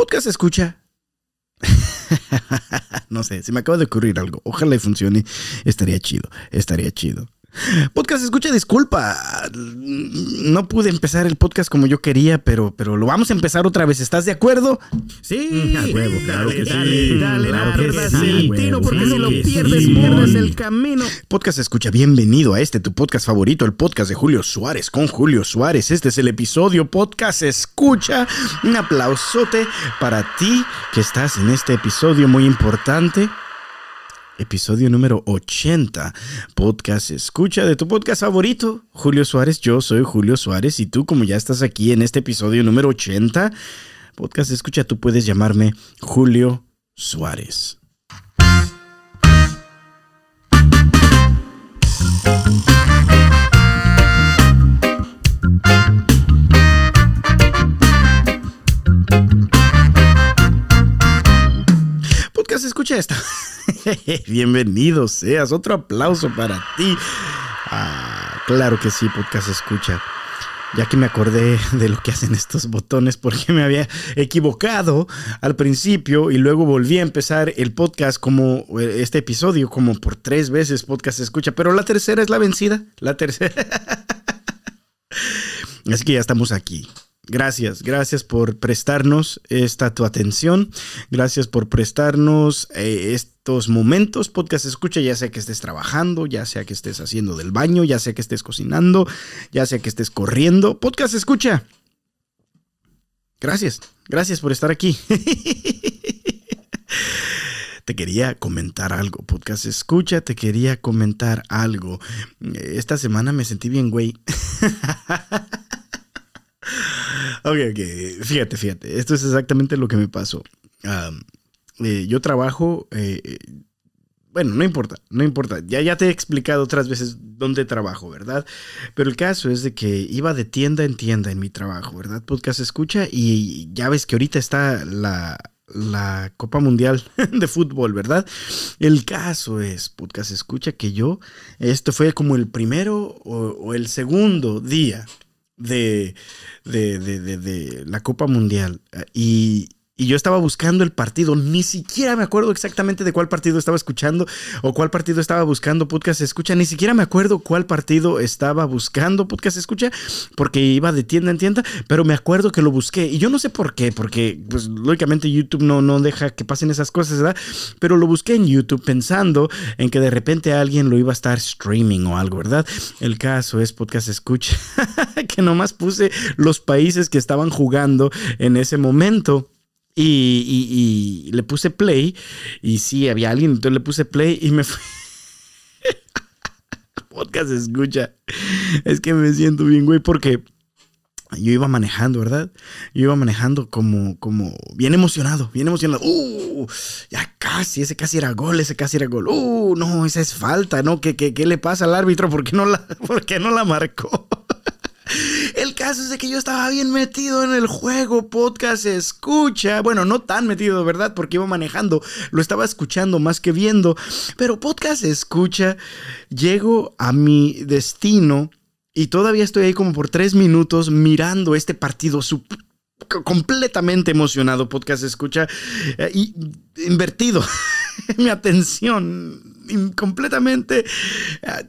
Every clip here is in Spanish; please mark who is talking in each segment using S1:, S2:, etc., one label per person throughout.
S1: Podcast escucha. no sé, se me acaba de ocurrir algo. Ojalá y funcione. Estaría chido, estaría chido. Podcast escucha, disculpa. No pude empezar el podcast como yo quería, pero, pero lo vamos a empezar otra vez. ¿Estás de acuerdo?
S2: Sí,
S3: A huevo, claro que sí.
S2: dale, dale,
S3: Claro que
S2: pierdas
S3: sí,
S2: el
S3: huevo,
S2: tiro porque
S3: claro
S2: si lo pierdes,
S3: sí.
S2: pierdes el camino.
S1: Podcast escucha, bienvenido a este tu podcast favorito, el podcast de Julio Suárez con Julio Suárez. Este es el episodio Podcast escucha. Un aplausote para ti que estás en este episodio muy importante. Episodio número 80, podcast escucha de tu podcast favorito, Julio Suárez. Yo soy Julio Suárez y tú como ya estás aquí en este episodio número 80, podcast escucha, tú puedes llamarme Julio Suárez. Podcast escucha esta. Bienvenido seas. Otro aplauso para ti. Ah, claro que sí, podcast escucha. Ya que me acordé de lo que hacen estos botones porque me había equivocado al principio y luego volví a empezar el podcast como eh, este episodio como por tres veces podcast escucha, pero la tercera es la vencida, la tercera. Así que ya estamos aquí. Gracias, gracias por prestarnos esta tu atención. Gracias por prestarnos eh, estos momentos. Podcast escucha, ya sea que estés trabajando, ya sea que estés haciendo del baño, ya sea que estés cocinando, ya sea que estés corriendo. Podcast escucha. Gracias, gracias por estar aquí. Te quería comentar algo, podcast escucha, te quería comentar algo. Esta semana me sentí bien, güey. Ok, ok. Fíjate, fíjate. Esto es exactamente lo que me pasó. Eh, yo trabajo. Eh, bueno, no importa, no importa. Ya, ya te he explicado otras veces dónde trabajo, ¿verdad? Pero el caso es de que iba de tienda en tienda en mi trabajo, ¿verdad? Podcast escucha y ya ves que ahorita está la, la Copa Mundial de Fútbol, ¿verdad? El caso es, podcast escucha, que yo, esto fue como el primero o el segundo día de, de, de, de, la Copa Mundial. Y, y yo estaba buscando el partido, ni siquiera me acuerdo exactamente de cuál partido estaba escuchando o cuál partido estaba buscando podcast escucha, ni siquiera me acuerdo cuál partido estaba buscando podcast escucha, porque iba de tienda en tienda, pero me acuerdo que lo busqué y yo no sé por qué, porque pues lógicamente YouTube no, no deja que pasen esas cosas, ¿verdad? Pero lo busqué en YouTube pensando en que de repente alguien lo iba a estar streaming o algo, ¿verdad? El caso es podcast escucha, que nomás puse los países que estaban jugando en ese momento. Y, y, y, le puse play. Y sí, había alguien. Entonces le puse play y me fui. Podcast escucha. Es que me siento bien, güey, porque yo iba manejando, ¿verdad? Yo iba manejando como, como bien emocionado, bien emocionado. ¡Uh! Ya casi, ese casi era gol, ese casi era gol. ¡Uh! No, esa es falta, ¿no? ¿Qué, qué, qué le pasa al árbitro? ¿Por qué no la, por qué no la marcó? El caso es de que yo estaba bien metido en el juego, podcast escucha. Bueno, no tan metido, ¿verdad? Porque iba manejando, lo estaba escuchando más que viendo. Pero podcast escucha, llego a mi destino y todavía estoy ahí como por tres minutos mirando este partido completamente emocionado, podcast escucha, y invertido mi atención completamente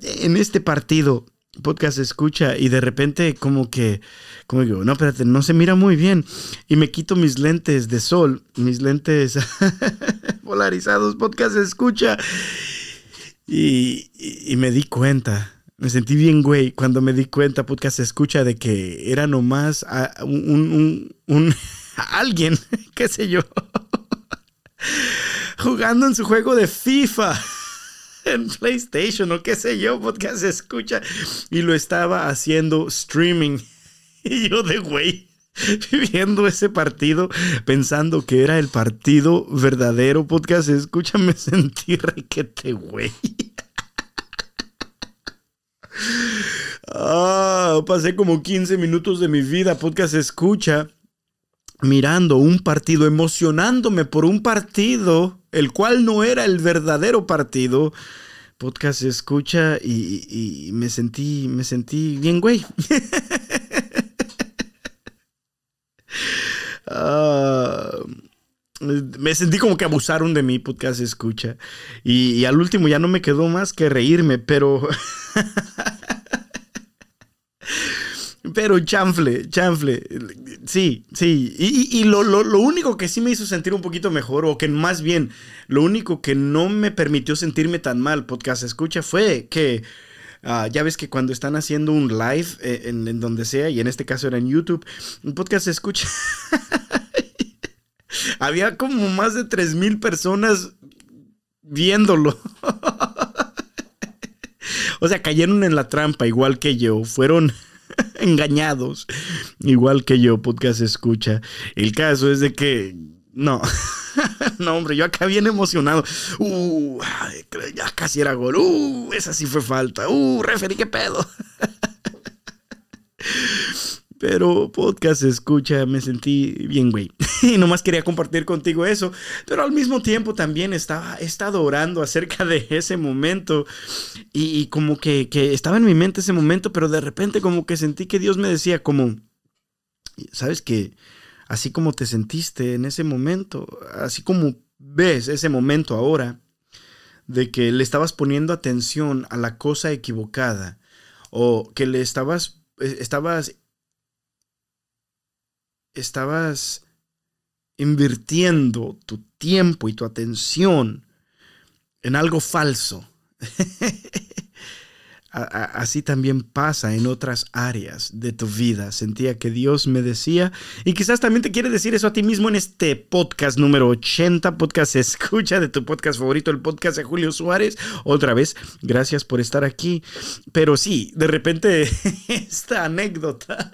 S1: en este partido podcast escucha y de repente como que, como digo, no, espérate, no se mira muy bien. Y me quito mis lentes de sol, mis lentes polarizados, podcast escucha. Y, y, me di cuenta, me sentí bien, güey, cuando me di cuenta, podcast escucha, de que era nomás a, un, un, un alguien, qué sé yo, jugando en su juego de FIFA en PlayStation o qué sé yo, podcast escucha. Y lo estaba haciendo streaming. Y yo de güey, viendo ese partido, pensando que era el partido verdadero, podcast escucha, me sentí requete güey. Ah, pasé como 15 minutos de mi vida, podcast escucha, mirando un partido, emocionándome por un partido, el cual no era el verdadero partido. Podcast escucha y, me sentí, me sentí bien, güey. uh, me sentí como que abusaron de mi podcast escucha. Y al último ya no me quedó más que reírme, pero... Pero chanfle, chanfle. Sí, sí. Y, y lo, lo, lo, único que sí me hizo sentir un poquito mejor, o que más bien, lo único que no me permitió sentirme tan mal, podcast escucha, fue que uh, ya ves que cuando están haciendo un live eh, en, en, donde sea, y en este caso era en YouTube, un podcast escucha. Había como más de 3.000 personas viéndolo. o sea, cayeron en la trampa igual que yo. Fueron engañados, igual que yo, podcast escucha. El caso es de que, no, no, hombre, yo acá bien emocionado. Uh, ya casi era gol. Uh, esa sí fue falta. Uh, referí, qué pedo. Pero podcast escucha, me sentí bien, güey. Y nomás quería compartir contigo eso. Pero al mismo tiempo también estaba, he estado orando acerca de ese momento. Y, y como que, que, estaba en mi mente ese momento, pero de repente como que sentí que Dios me decía como, ¿sabes que Así como te sentiste en ese momento, así como ves ese momento ahora, de que le estabas poniendo atención a la cosa equivocada o que le estabas, estabas estabas invirtiendo tu tiempo y tu atención en algo falso. Así también pasa en otras áreas de tu vida. Sentía que Dios me decía, y quizás también te quiere decir eso a ti mismo en este podcast número 80, podcast escucha de tu podcast favorito, el podcast de Julio Suárez. Otra vez, gracias por estar aquí. Pero sí, de repente esta anécdota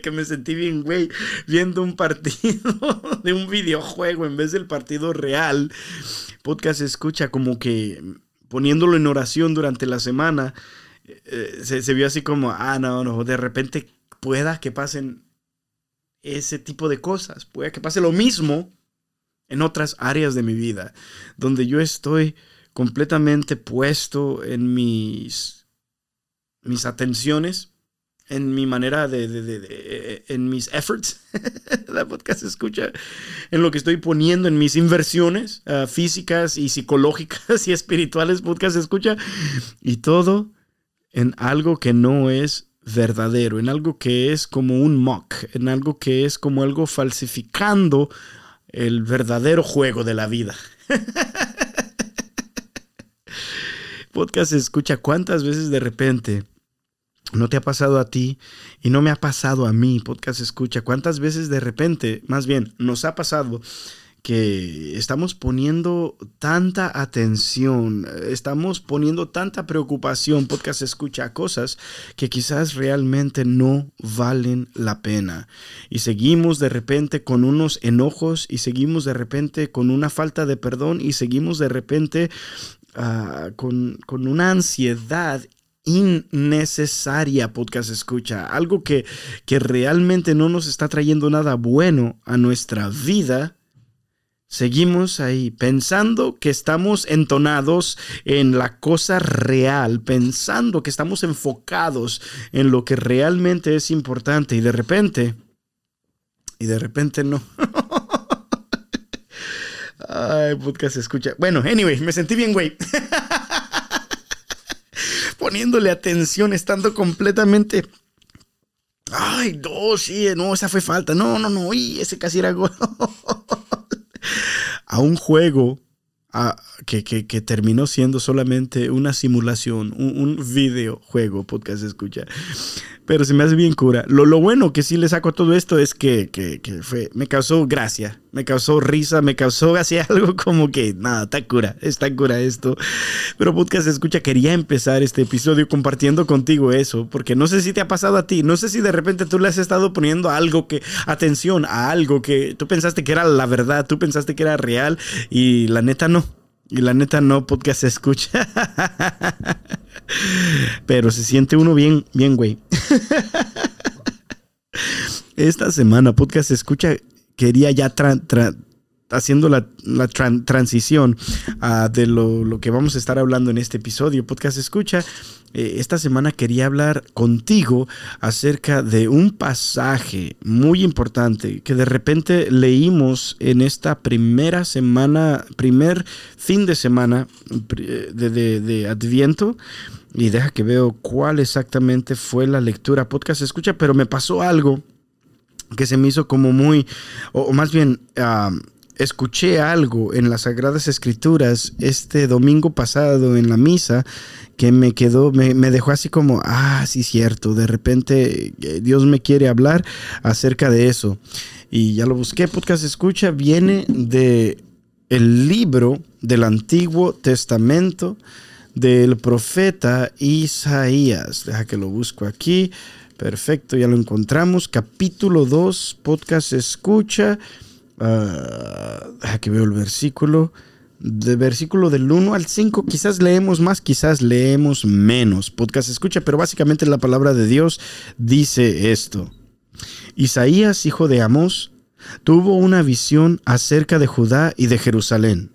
S1: que me sentí bien, güey, viendo un partido de un videojuego en vez del partido real. Podcast escucha como que poniéndolo en oración durante la semana, eh, se, se, vio así como, ah, no, no, de repente pueda que pasen ese tipo de cosas, pueda que pase lo mismo en otras áreas de mi vida, donde yo estoy completamente puesto en mis, mis atenciones en mi manera de, de, de, de en mis efforts, la podcast escucha, en lo que estoy poniendo en mis inversiones uh, físicas y psicológicas y espirituales, podcast escucha, y todo en algo que no es verdadero, en algo que es como un mock, en algo que es como algo falsificando el verdadero juego de la vida. podcast escucha cuántas veces de repente no te ha pasado a ti y no me ha pasado a mí, podcast escucha. ¿Cuántas veces de repente, más bien, nos ha pasado que estamos poniendo tanta atención, estamos poniendo tanta preocupación, podcast escucha, cosas que quizás realmente no valen la pena. Y seguimos de repente con unos enojos y seguimos de repente con una falta de perdón y seguimos de repente uh, con, con una ansiedad innecesaria podcast escucha, algo que, que realmente no nos está trayendo nada bueno a nuestra vida, seguimos ahí pensando que estamos entonados en la cosa real, pensando que estamos enfocados en lo que realmente es importante y de repente, y de repente no. Ay, podcast escucha. Bueno, anyway, me sentí bien, güey. poniéndole atención, estando completamente. Ay, no, sí, no, esa fue falta. No, no, no, y ese casi era gol. a un juego que, que, terminó siendo solamente una simulación, un videojuego, podcast escucha. Pero se me hace bien cura. Lo, lo bueno que sí le saco a todo esto es que, que, que, fue, me causó gracia, me causó risa, me causó así algo como que, nada, está cura, está cura esto. Pero podcast escucha, quería empezar este episodio compartiendo contigo eso, porque no sé si te ha pasado a ti, no sé si de repente tú le has estado poniendo algo que, atención a algo que tú pensaste que era la verdad, tú pensaste que era real y la neta no. Y la neta no, podcast escucha. Pero se siente uno bien, bien, güey. Esta semana, podcast escucha, quería ya haciendo la, la tran- transición ah, de lo, lo que vamos a estar hablando en este episodio, podcast escucha, eh, esta semana quería hablar contigo acerca de un pasaje muy importante que de repente leímos en esta primera semana, primer fin de semana de, de- de Adviento. Y deja que veo cuál exactamente fue la lectura podcast escucha, pero me pasó algo que se me hizo como muy, o, más bien, ah, escuché algo en las Sagradas Escrituras este domingo pasado en la misa que me quedó, me, me dejó así como, ah, sí, cierto, de repente eh, Dios me quiere hablar acerca de eso. Y ya lo busqué, podcast escucha, viene de el libro del Antiguo Testamento del profeta Isaías. Deja que lo busco aquí. Perfecto, ya lo encontramos. Capítulo 2, podcast escucha. Deja que veo el versículo. Versículo del 1 al 5, quizás leemos más, quizás leemos menos. Podcast escucha, pero básicamente la palabra de Dios dice esto. Isaías, hijo de Amós, tuvo una visión acerca de Judá y de Jerusalén.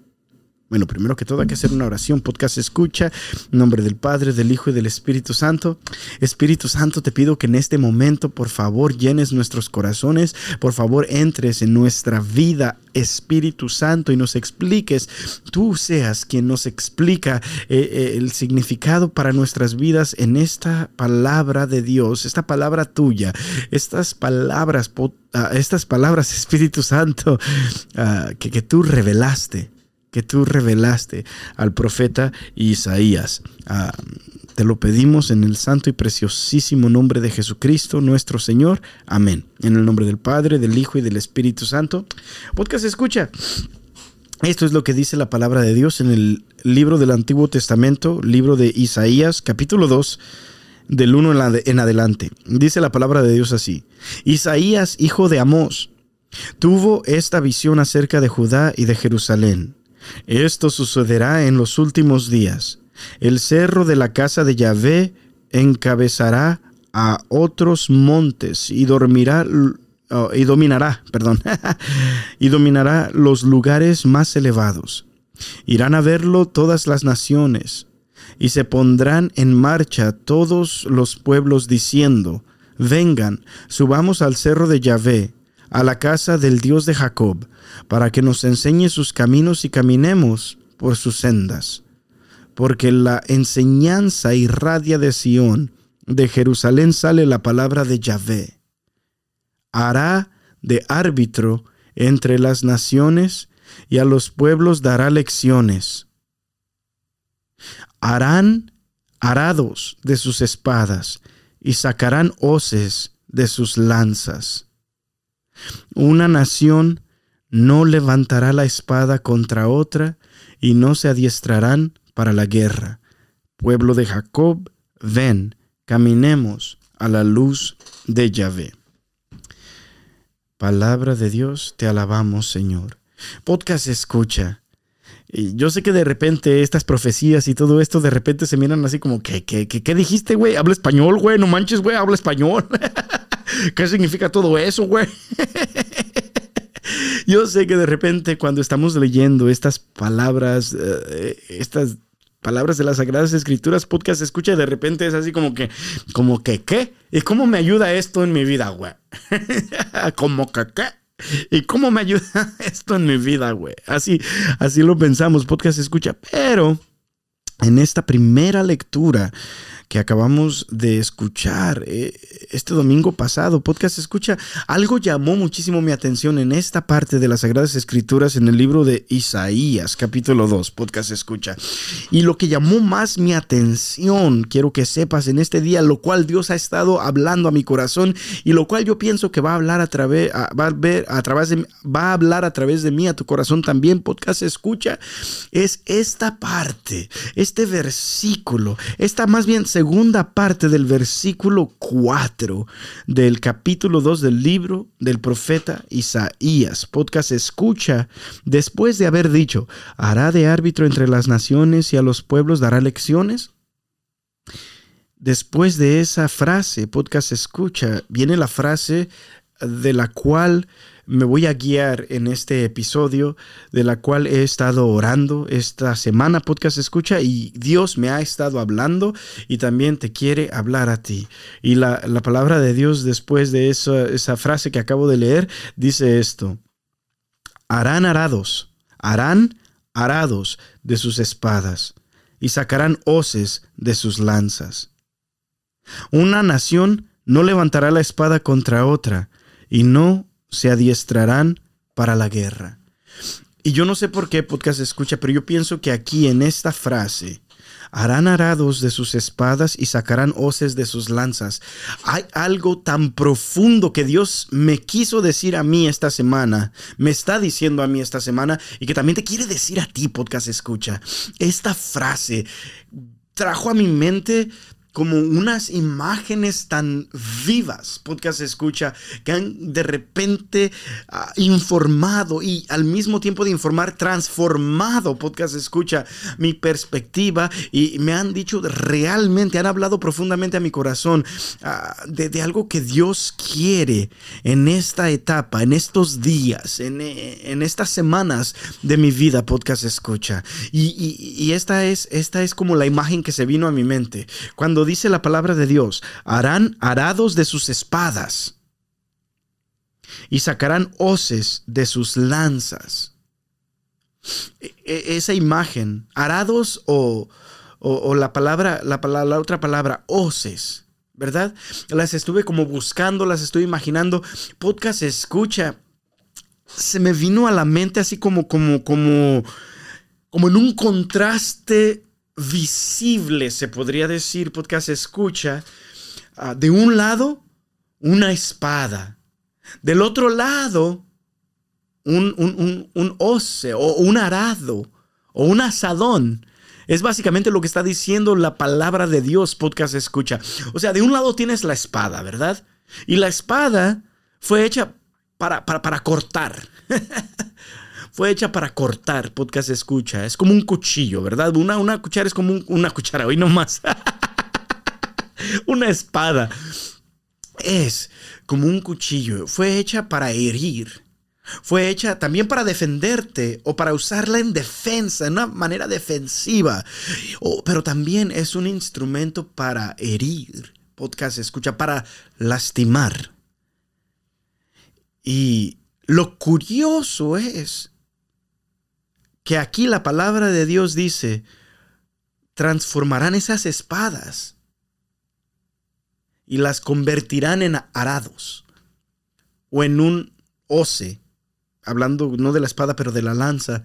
S1: Bueno, primero que todo hay que hacer una oración, podcast escucha, en nombre del Padre, del Hijo y del Espíritu Santo. Espíritu Santo, te pido que en este momento, por favor, llenes nuestros corazones, por favor, entres en nuestra vida, Espíritu Santo, y nos expliques, tú seas quien nos explica eh, eh, el significado para nuestras vidas en esta palabra de Dios, esta palabra tuya, estas palabras, ah, estas palabras, Espíritu Santo, ah, que tú revelaste que tú revelaste al profeta Isaías. Ah, te lo pedimos en el santo y preciosísimo nombre de Jesucristo, nuestro Señor. Amén. En el nombre del Padre, del Hijo y del Espíritu Santo. Podcast escucha. Esto es lo que dice la palabra de Dios en el libro del Antiguo Testamento, libro de Isaías, capítulo 2, del 1 en, la- en adelante. Dice la palabra de Dios así. Isaías, hijo de Amós, tuvo esta visión acerca de Judá y de Jerusalén. Esto sucederá en los últimos días. El cerro de la casa de Yahvé encabezará a otros montes y dormirá oh, y dominará, perdón, y dominará los lugares más elevados. Irán a verlo todas las naciones y se pondrán en marcha todos los pueblos diciendo, vengan, subamos al cerro de Yahvé, a la casa del Dios de Jacob, para que nos enseñe sus caminos y caminemos por sus sendas. Porque la enseñanza irradia de Sión, de Jerusalén sale la palabra de Yahvé. Hará de árbitro entre las naciones y a los pueblos dará lecciones. Harán arados de sus espadas y sacarán hoces de sus lanzas. Una nación no levantará la espada contra otra y no se adiestrarán para la guerra. Pueblo de Jacob, ven, caminemos a la luz de Yahvé. Palabra de Dios, te alabamos, Señor. Podcast escucha. Yo sé que de repente estas profecías y todo esto de repente se miran así como, ¿qué, qué, qué, qué dijiste, güey? Habla español, güey, no manches, güey, habla español. ¿Qué significa todo eso, güey? Yo sé que de repente cuando estamos leyendo estas palabras, eh, estas palabras de las Sagradas Escrituras, podcast escucha, de repente es así como que, como que, ¿qué? ¿Y cómo me ayuda esto en mi vida, güey? como que, ¿qué? ¿Y cómo me ayuda esto en mi vida, güey? Así, así lo pensamos, podcast escucha, pero en esta primera lectura que acabamos de escuchar eh, este domingo pasado, podcast escucha, algo llamó muchísimo mi atención en esta parte de las Sagradas Escrituras en el libro de Isaías, capítulo 2, podcast escucha. Y lo que llamó más mi atención, quiero que sepas en este día, lo cual Dios ha estado hablando a mi corazón y lo cual yo pienso que va a hablar a través, va a ver a través de, va a hablar a través de mí a tu corazón también, podcast escucha, es esta parte, este versículo, esta más bien segunda parte del versículo 4 del capítulo 2 del libro del profeta Isaías. Podcast escucha, después de haber dicho, hará de árbitro entre las naciones y a los pueblos dará lecciones. Después de esa frase, podcast escucha, viene la frase de la cual me voy a guiar en este episodio de la cual he estado orando esta semana, podcast escucha, y Dios me ha estado hablando y también te quiere hablar a ti. Y la, la palabra de Dios después de esa, esa frase que acabo de leer dice esto, harán arados, harán arados de sus espadas y sacarán hoces de sus lanzas. Una nación no levantará la espada contra otra, y no se adiestrarán para la guerra. Y yo no sé por qué podcast escucha, pero yo pienso que aquí en esta frase, harán arados de sus espadas y sacarán hoces de sus lanzas. Hay algo tan profundo que Dios me quiso decir a mí esta semana, me está diciendo a mí esta semana y que también te quiere decir a ti, podcast escucha. Esta frase trajo a mi mente como unas imágenes tan vivas, podcast escucha, que han de repente uh, informado y al mismo tiempo de informar, transformado, podcast escucha, mi perspectiva y me han dicho realmente, han hablado profundamente a mi corazón uh, de, algo que Dios quiere en esta etapa, en estos días, en, en estas semanas de mi vida, podcast escucha. Y, y, y esta, es, esta es como la imagen que se vino a mi mente. Cuando dice la palabra de Dios, harán arados de sus espadas y sacarán hoces de sus lanzas. E esa imagen, arados o, o, la palabra, la, otra palabra, hoces. ¿Verdad? Las estuve como buscando, las estoy imaginando. Podcast escucha. Se me vino a la mente así como, como, como, como en un contraste visible, se podría decir, podcast escucha, uh, de un lado, una espada, del otro lado, un, un, un, un o un arado o un asadón. Es básicamente lo que está diciendo la palabra de Dios, podcast escucha. O sea, de un lado tienes la espada, ¿verdad? Y la espada fue hecha para, para, para cortar. fue hecha para cortar, podcast escucha. Es como un cuchillo, ¿verdad? Una, una cuchara es como un, una cuchara, hoy nomás. una espada. Es como un cuchillo. Fue hecha para herir. Fue hecha también para defenderte o para usarla en defensa, en una manera defensiva. Pero también es un instrumento para herir. Podcast escucha, para lastimar. Y lo curioso es que aquí la palabra de Dios dice, transformarán esas espadas y las convertirán en arados o en un hoce, hablando no de la espada, pero de la lanza,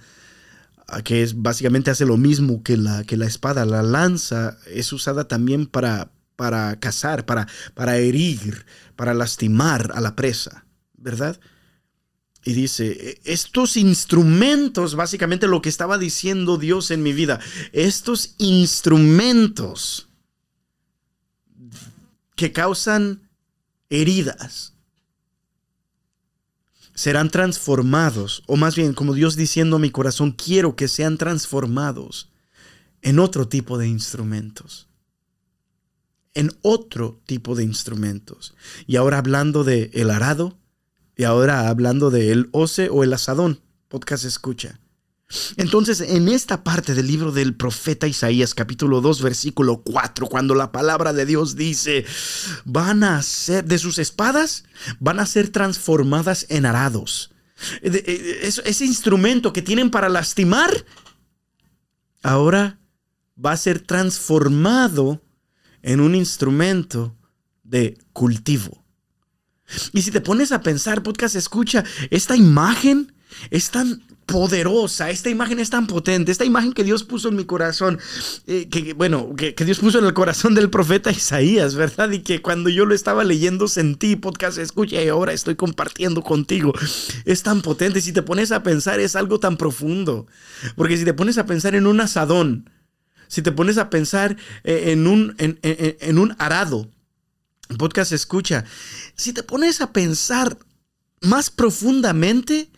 S1: que es básicamente hace lo mismo que la, que la espada. La lanza es usada también para, para cazar, para, para herir, para lastimar a la presa, ¿verdad? Y dice, estos instrumentos, básicamente lo que estaba diciendo Dios en mi vida, estos instrumentos que causan heridas, serán transformados, o más bien como Dios diciendo a mi corazón, quiero que sean transformados en otro tipo de instrumentos. En otro tipo de instrumentos. Y ahora hablando de el arado, y ahora hablando de el oce o el asadón, podcast escucha. Entonces, en esta parte del libro del profeta Isaías, capítulo 2, versículo 4, cuando la palabra de Dios dice, van a ser, de sus espadas, van a ser transformadas en arados. Ese instrumento que tienen para lastimar, ahora va a ser transformado en un instrumento de cultivo. Y si te pones a pensar, podcast escucha, esta imagen es tan poderosa, esta imagen es tan potente, esta imagen que Dios puso en mi corazón, eh, que bueno, que, Dios puso en el corazón del profeta Isaías, ¿verdad? Y que cuando yo lo estaba leyendo sentí, podcast escucha, y ahora estoy compartiendo contigo, es tan potente, si te pones a pensar es algo tan profundo, porque si te pones a pensar en un asadón, si te pones a pensar eh, en, un, en un arado, podcast escucha, si te pones a pensar más profundamente,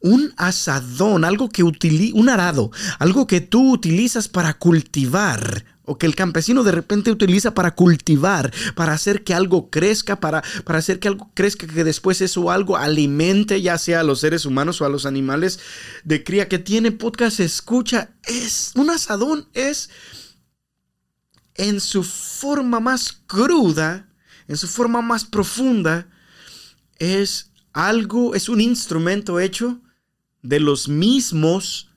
S1: un asadón, algo que utiliza, un arado, algo que tú utilizas para cultivar, o que el campesino de repente utiliza para cultivar, para hacer que algo crezca, para, para hacer que algo crezca, que después eso algo alimente ya sea a los seres humanos o a los animales de cría que tiene podcast escucha, es un asadón, es en su forma más cruda, en su forma más profunda, es algo, es un instrumento hecho de los mismos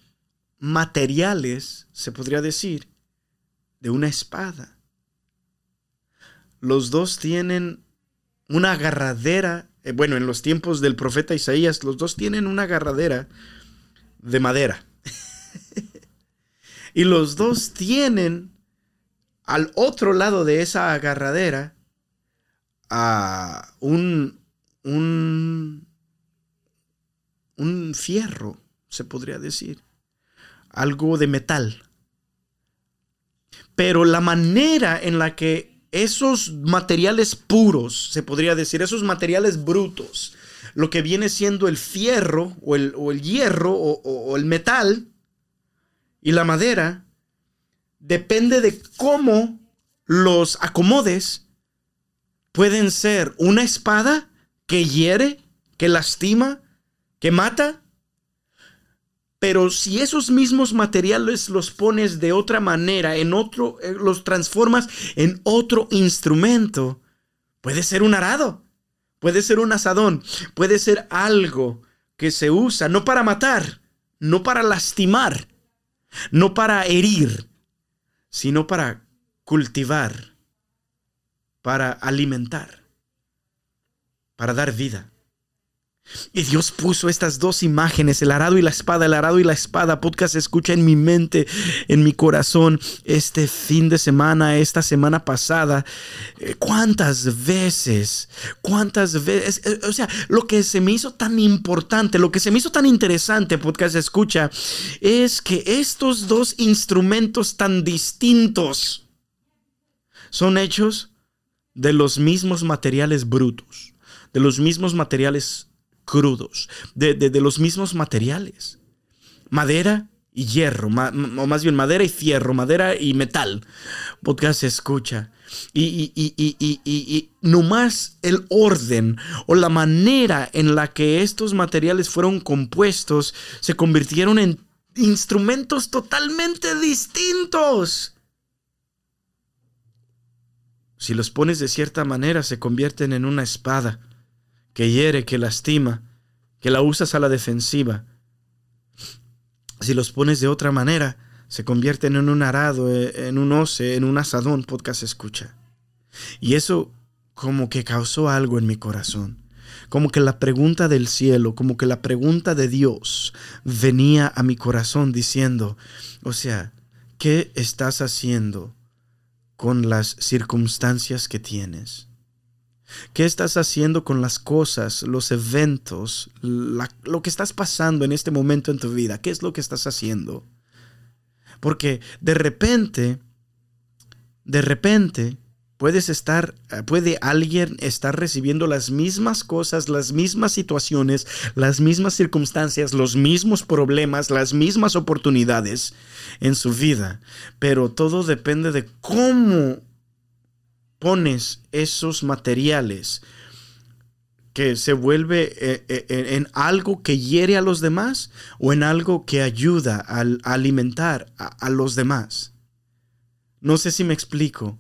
S1: materiales, se podría decir, de una espada. Los dos tienen una agarradera, eh, bueno, en los tiempos del profeta Isaías, los dos tienen una agarradera de madera. y los dos tienen al otro lado de esa agarradera a un, un, un fierro, se podría decir, algo de metal. Pero la manera en la que esos materiales puros, se podría decir, esos materiales brutos, lo que viene siendo el fierro o el, hierro o, o el metal y la madera, depende de cómo los acomodes, pueden ser una espada que hiere, que lastima, que mata, pero si esos mismos materiales los pones de otra manera, en otro, eh, los transformas en otro instrumento, puede ser un arado, puede ser un asadón, puede ser algo que se usa no para matar, no para lastimar, no para herir, sino para cultivar, para alimentar, para dar vida. Y Dios puso estas dos imágenes, el arado y la espada, el arado y la espada. Podcast escucha en mi mente, en mi corazón, este fin de semana, esta semana pasada. Eh, ¿Cuántas veces? ¿Cuántas veces? Eh, o sea, lo que se me hizo tan importante, lo que se me hizo tan interesante, podcast escucha, es que estos dos instrumentos tan distintos son hechos de los mismos materiales brutos, de los mismos materiales crudos, de, los mismos materiales. Madera y hierro, o más bien madera y fierro, madera y metal. Podcast escucha. Y, y, y, y, nomás el orden o la manera en la que estos materiales fueron compuestos se convirtieron en instrumentos totalmente distintos. Si los pones de cierta manera, se convierten en una espada que hiere, que lastima, que la usas a la defensiva. Si los pones de otra manera, se convierten en un arado, eh, en un oce, en un asadón, podcast escucha. Y eso como que causó algo en mi corazón. Como que la pregunta del cielo, como que la pregunta de Dios venía a mi corazón diciendo, o sea, ¿qué estás haciendo con las circunstancias que tienes? ¿Qué estás haciendo con las cosas, los eventos, lo que estás pasando en este momento en tu vida? ¿Qué es lo que estás haciendo? Porque de repente, de repente, puedes estar, puede alguien estar recibiendo las mismas cosas, las mismas situaciones, las mismas circunstancias, los mismos problemas, las mismas oportunidades en su vida, pero todo depende de cómo pones esos materiales que se vuelve eh, eh, en algo que hiere a los demás o en algo que ayuda a, alimentar a, los demás. No sé si me explico.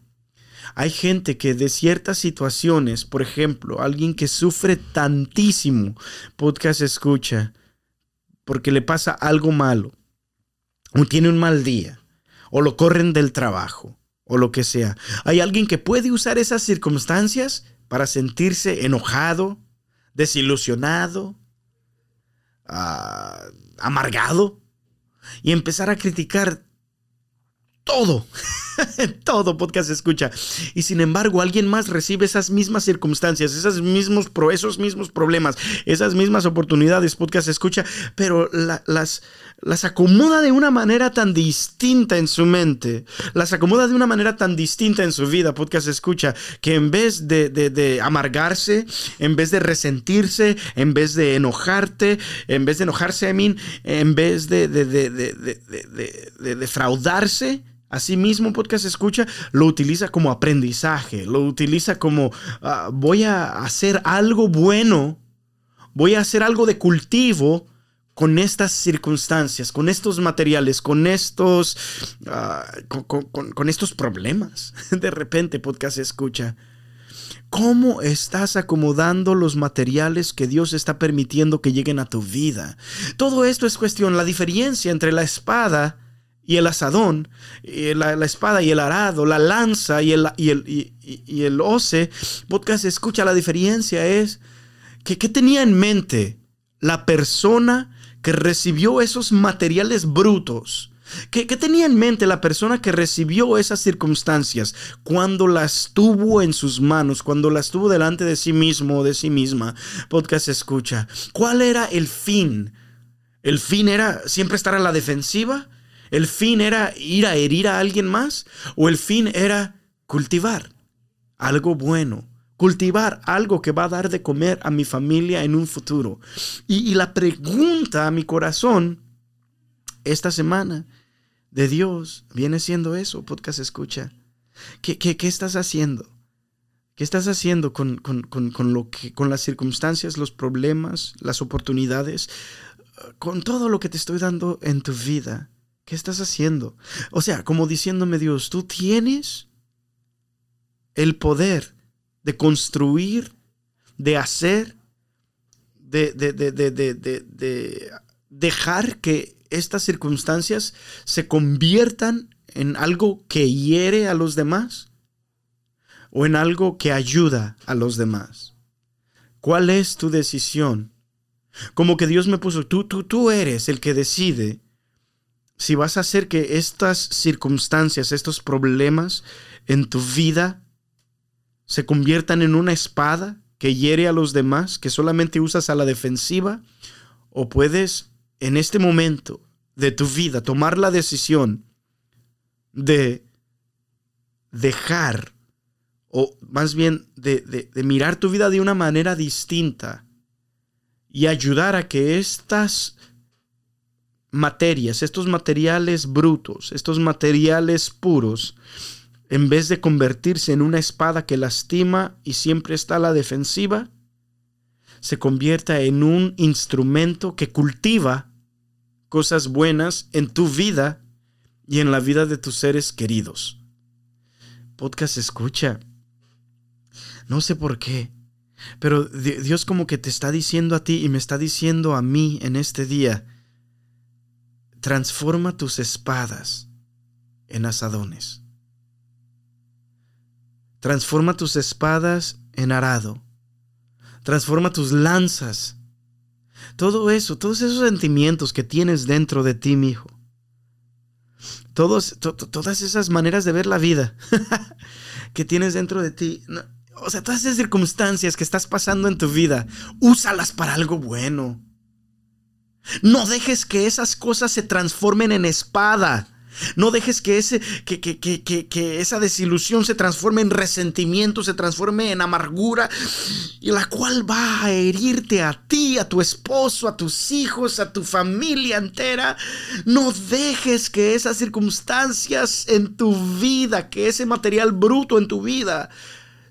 S1: Hay gente que de ciertas situaciones, por ejemplo, alguien que sufre tantísimo, podcast escucha, porque le pasa algo malo, o tiene un mal día, o lo corren del trabajo, o lo que sea. Hay alguien que puede usar esas circunstancias para sentirse enojado, desilusionado, ah, amargado y empezar a criticar todo. todo podcast escucha. Y sin embargo, alguien más recibe esas mismas circunstancias, esas mismos, esos mismos problemas, esas mismas oportunidades, podcast escucha, pero las, las acomoda de una manera tan distinta en su mente, las acomoda de una manera tan distinta en su vida, podcast escucha, que en vez de, de amargarse, en vez de resentirse, en vez de enojarte, en vez de enojarse a mí, en vez de, de, de defraudarse, Asimismo, podcast escucha, lo utiliza como aprendizaje, lo utiliza como ah, voy a hacer algo bueno, voy a hacer algo de cultivo con estas circunstancias, con estos materiales, con estos, ah, con, estos problemas. De repente, podcast escucha. ¿Cómo estás acomodando los materiales que Dios está permitiendo que lleguen a tu vida? Todo esto es cuestión, la diferencia entre la espada y el asadón, la, la espada y el arado, la lanza y el, y el, y, y- el hoce. Podcast escucha, la diferencia es que ¿qué tenía en mente la persona que recibió esos materiales brutos? ¿Qué, qué tenía en mente la persona que recibió esas circunstancias cuando las tuvo en sus manos, cuando las tuvo delante de sí mismo o de sí misma? Podcast escucha. ¿Cuál era el fin? ¿El fin era siempre estar a la defensiva? ¿El fin era ir a herir a alguien más? ¿O el fin era cultivar algo bueno? Cultivar algo que va a dar de comer a mi familia en un futuro. Y, la pregunta a mi corazón esta semana de Dios viene siendo eso, podcast escucha. ¿Qué, qué, qué estás haciendo? ¿Qué estás haciendo con, con- con- con lo que, con las circunstancias, los problemas, las oportunidades, con todo lo que te estoy dando en tu vida? ¿Qué estás haciendo? O sea, como diciéndome Dios, tú tienes el poder de construir, de hacer, de, de, de, de, de, de- de dejar que estas circunstancias se conviertan en algo que hiere a los demás o en algo que ayuda a los demás. ¿Cuál es tu decisión? Como que Dios me puso, tú, tú, tú eres el que decide si vas a hacer que estas circunstancias, estos problemas en tu vida se conviertan en una espada que hiere a los demás, que solamente usas a la defensiva, o puedes en este momento de tu vida tomar la decisión de dejar, o más bien de, de- mirar tu vida de una manera distinta y ayudar a que estas materias, estos materiales brutos, estos materiales puros, en vez de convertirse en una espada que lastima y siempre está a la defensiva, se convierta en un instrumento que cultiva cosas buenas en tu vida y en la vida de tus seres queridos. Podcast escucha. No sé por qué, pero Di- Dios como que te está diciendo a ti y me está diciendo a mí en este día, transforma tus espadas en asadones. Transforma tus espadas en arado. Transforma tus lanzas. Todo eso, todos esos sentimientos que tienes dentro de ti, mi hijo. Todas esas maneras de ver la vida que tienes dentro de ti. O sea, todas esas circunstancias que estás pasando en tu vida, úsalas para algo bueno. No dejes que esas cosas se transformen en espada. No dejes que, ese, que, que, que, esa desilusión se transforme en resentimiento, se transforme en amargura, y la cual va a herirte a ti, a tu esposo, a tus hijos, a tu familia entera. No dejes que esas circunstancias en tu vida, que ese material bruto en tu vida,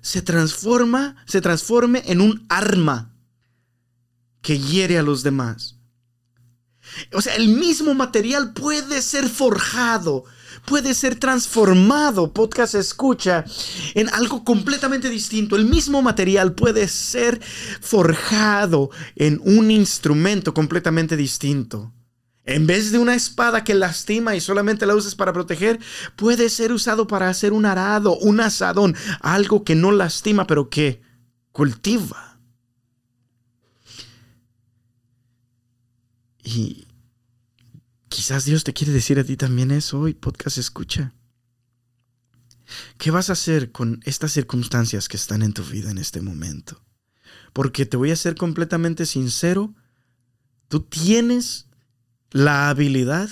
S1: se transforma, se transforme en un arma que hiere a los demás. O sea, el mismo material puede ser forjado, puede ser transformado, podcast escucha, en algo completamente distinto. El mismo material puede ser forjado en un instrumento completamente distinto. En vez de una espada que lastima y solamente la usas para proteger, puede ser usado para hacer un arado, un asadón, algo que no lastima, pero que cultiva. Y quizás Dios te quiere decir a ti también eso hoy, podcast escucha. ¿Qué vas a hacer con estas circunstancias que están en tu vida en este momento? Porque te voy a ser completamente sincero, tú tienes la habilidad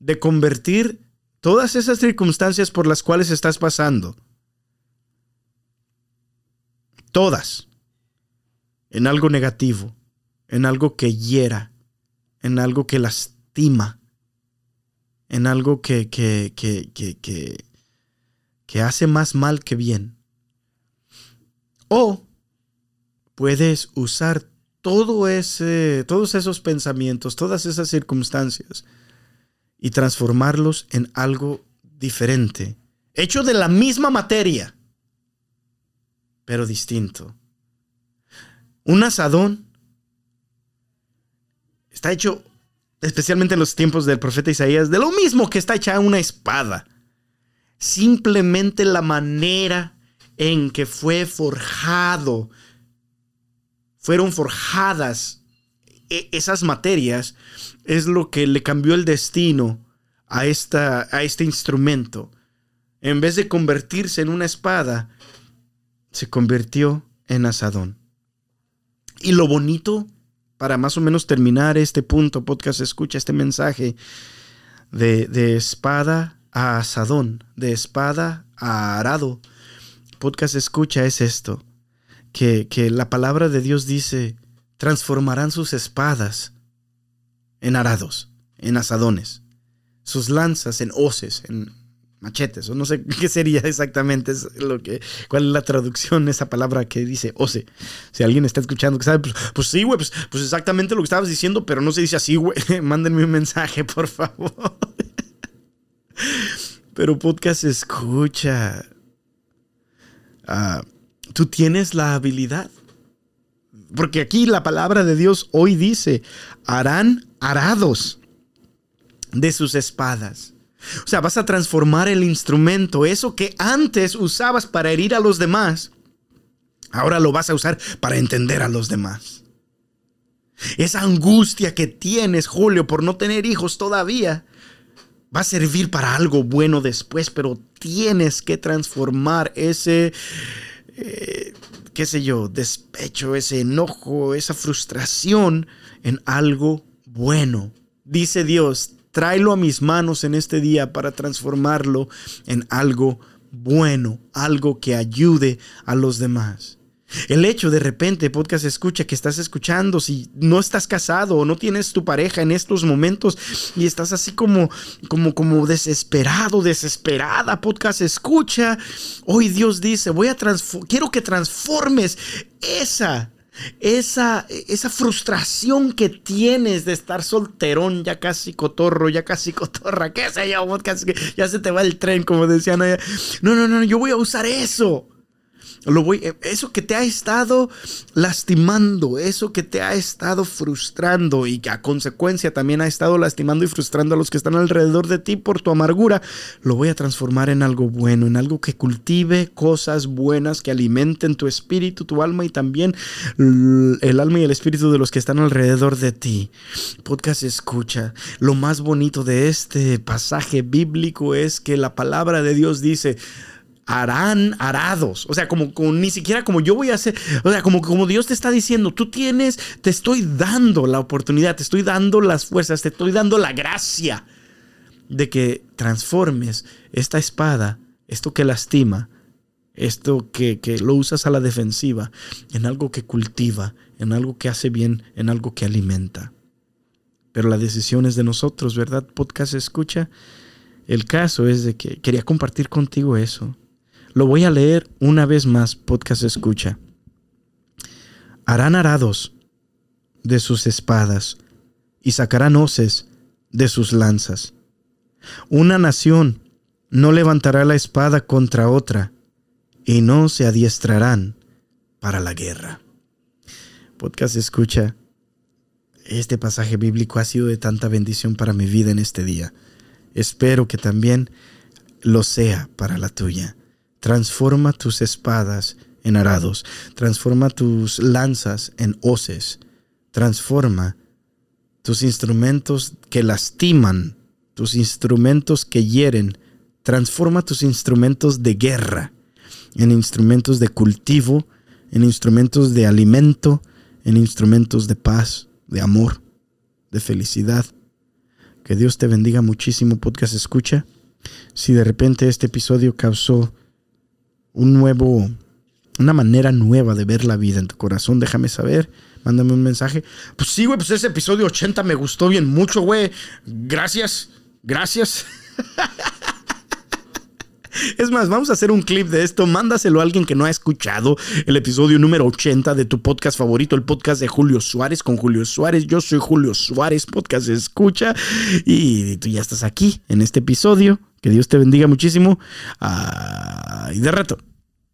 S1: de convertir todas esas circunstancias por las cuales estás pasando, todas, en algo negativo, en algo que hiera, en algo que lastima. en algo que, que, que, que, que, hace más mal que bien. O puedes usar todo ese, todos esos pensamientos, todas esas circunstancias y transformarlos en algo diferente, hecho de la misma materia, pero distinto. Un asadón está hecho, especialmente en los tiempos del profeta Isaías, de lo mismo que está hecha una espada. Simplemente la manera en que fue forjado, fueron forjadas e, esas materias, es lo que le cambió el destino a, esta, a este instrumento. En vez de convertirse en una espada, se convirtió en asadón. Y lo bonito, para más o menos terminar este punto, podcast, escucha este mensaje de, de espada a asadón, de espada a arado. Podcast escucha es esto, que, que la palabra de Dios dice, transformarán sus espadas en arados, en asadones, sus lanzas en hoces, en machetes, o no sé qué sería exactamente lo que, cuál es la traducción de esa palabra que dice ose. Si alguien está escuchando que sabe, pues, pues sí, güey, pues, pues, exactamente lo que estabas diciendo, pero no se dice así, güey. Mándenme un mensaje, por favor. pero podcast escucha. Ah, tú tienes la habilidad. Porque aquí la palabra de Dios hoy dice, harán arados de sus espadas. O sea, vas a transformar el instrumento, eso que antes usabas para herir a los demás, ahora lo vas a usar para entender a los demás. Esa angustia que tienes, Julio, por no tener hijos todavía, va a servir para algo bueno después, pero tienes que transformar ese, eh, qué sé yo, despecho, ese enojo, esa frustración en algo bueno. Dice Dios, tráelo a mis manos en este día para transformarlo en algo bueno, algo que ayude a los demás. El hecho de repente, podcast escucha que estás escuchando, si no estás casado o no tienes tu pareja en estos momentos y estás así como, como, como desesperado, desesperada, podcast escucha, hoy Dios dice, voy a quiero que transformes esa esa, esa frustración que tienes de estar solterón, ya casi cotorro, ya casi cotorra, qué sé yo, ya se te va el tren, como decían allá. No, no, no, yo voy a usar eso lo voy, eh, eso que te ha estado lastimando, eso que te ha estado frustrando y que a consecuencia también ha estado lastimando y frustrando a los que están alrededor de ti por tu amargura, lo voy a transformar en algo bueno, en algo que cultive cosas buenas, que alimenten tu espíritu, tu alma y también el alma y el espíritu de los que están alrededor de ti. Podcast escucha. Lo más bonito de este pasaje bíblico es que la palabra de Dios dice, harán arados. O sea, como, ni siquiera como yo voy a hacer. O sea, como, como Dios te está diciendo, tú tienes, te estoy dando la oportunidad, te estoy dando las fuerzas, te estoy dando la gracia de que transformes esta espada, esto que lastima, esto que, que lo usas a la defensiva, en algo que cultiva, en algo que hace bien, en algo que alimenta. Pero la decisión es de nosotros, ¿verdad? Podcast escucha. El caso es de que quería compartir contigo eso. Lo voy a leer una vez más, podcast escucha. Harán arados de sus espadas y sacarán hoces de sus lanzas. Una nación no levantará la espada contra otra y no se adiestrarán para la guerra. Podcast escucha. Este pasaje bíblico ha sido de tanta bendición para mi vida en este día. Espero que también lo sea para la tuya. Transforma tus espadas en arados. Transforma tus lanzas en hoces. Transforma tus instrumentos que lastiman, tus instrumentos que hieren. Transforma tus instrumentos de guerra en instrumentos de cultivo, en instrumentos de alimento, en instrumentos de paz, de amor, de felicidad. Que Dios te bendiga muchísimo, podcast escucha. Si de repente este episodio causó un nuevo, una manera nueva de ver la vida en tu corazón, déjame saber. Mándame un mensaje. Pues sí, güey, pues ese episodio 80 me gustó bien mucho, güey. Gracias. Gracias. Es más, vamos a hacer un clip de esto. Mándaselo a alguien que no ha escuchado el episodio número 80 de tu podcast favorito, el podcast de Julio Suárez con Julio Suárez. Yo soy Julio Suárez, podcast escucha. Y tú ya estás aquí en este episodio. Que Dios te bendiga muchísimo. Ah, y de rato,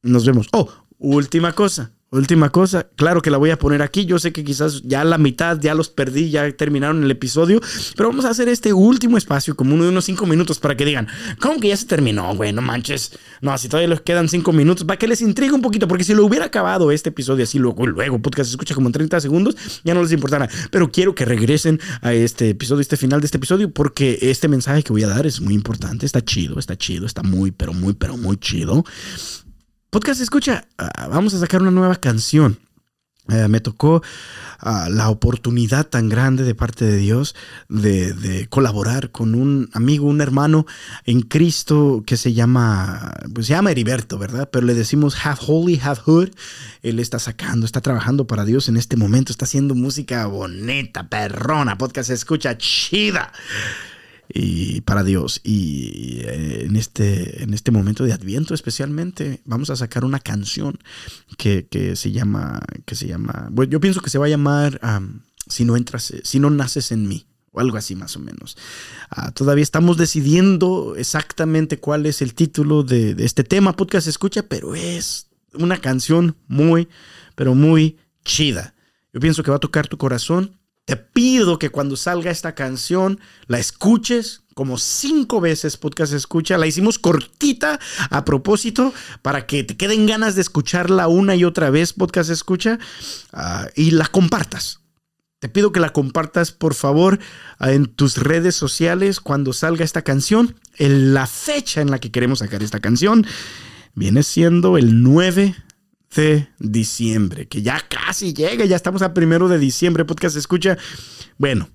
S1: nos vemos. Oh, última cosa. Última cosa, claro que la voy a poner aquí. Yo sé que quizás ya la mitad ya los perdí, ya terminaron el episodio, pero vamos a hacer este último espacio, como uno de unos cinco minutos, para que digan, ¿cómo que ya se terminó, güey? No manches. No, si todavía les quedan cinco minutos, para que les intrigue un poquito, porque si lo hubiera acabado este episodio así, luego, luego, podcast se escucha como en 30 segundos, ya no les importará. Pero quiero que regresen a este episodio, este final de este episodio, porque este mensaje que voy a dar es muy importante, está chido, está chido, está muy, pero muy, pero muy chido. Podcast escucha, ah, vamos a sacar una nueva canción. Eh, me tocó uh, la oportunidad tan grande de parte de Dios de, de, colaborar con un amigo, un hermano en Cristo que se llama, pues se llama Heriberto, ¿verdad? Pero le decimos Half Holy, Half Hood. Él está sacando, está trabajando para Dios en este momento, está haciendo música bonita, perrona, podcast escucha chida y para Dios. Y eh, en este, en este momento de Adviento especialmente vamos a sacar una canción que, que se llama, que se llama, bueno, yo pienso que se va a llamar Si no entras, si no naces en mí. O algo así más o menos. Uh, todavía estamos decidiendo exactamente cuál es el título de, de este tema, podcast escucha, pero es una canción muy, pero muy chida. Yo pienso que va a tocar tu corazón te pido que cuando salga esta canción la escuches como cinco veces podcast escucha. La hicimos cortita a propósito para que te queden ganas de escucharla una y otra vez podcast escucha uh, y la compartas. Te pido que la compartas por favor en tus redes sociales cuando salga esta canción. En la fecha en la que queremos sacar esta canción viene siendo el 9 diciembre, que ya casi llega, ya estamos a primero de diciembre, podcast escucha. Bueno,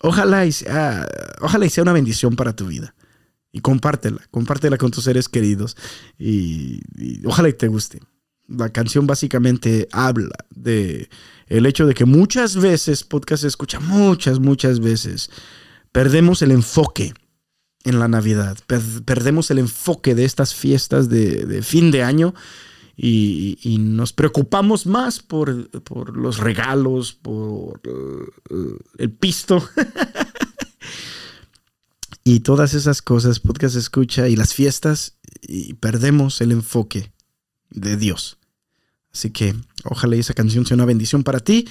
S1: ojalá y sea, ojalá sea una bendición para tu vida. Y compártela, compártela con tus seres queridos y, ojalá y te guste. La canción básicamente habla de el hecho de que muchas veces, podcast escucha, muchas, muchas veces, perdemos el enfoque en la Navidad, per perdemos el enfoque de estas fiestas de fin de año y, nos preocupamos más por, por los regalos, por uh, el pisto. y todas esas cosas, podcast escucha y las fiestas, y perdemos el enfoque de Dios. Así que ojalá esa canción sea una bendición para ti.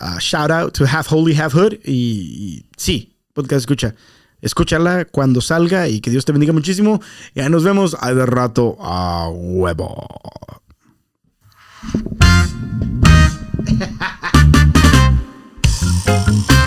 S1: Uh, shout out to Half Holy, Half Hood. Y sí, podcast escucha escúchala cuando salga y que Dios te bendiga muchísimo. Y ahí nos vemos al rato a huevo.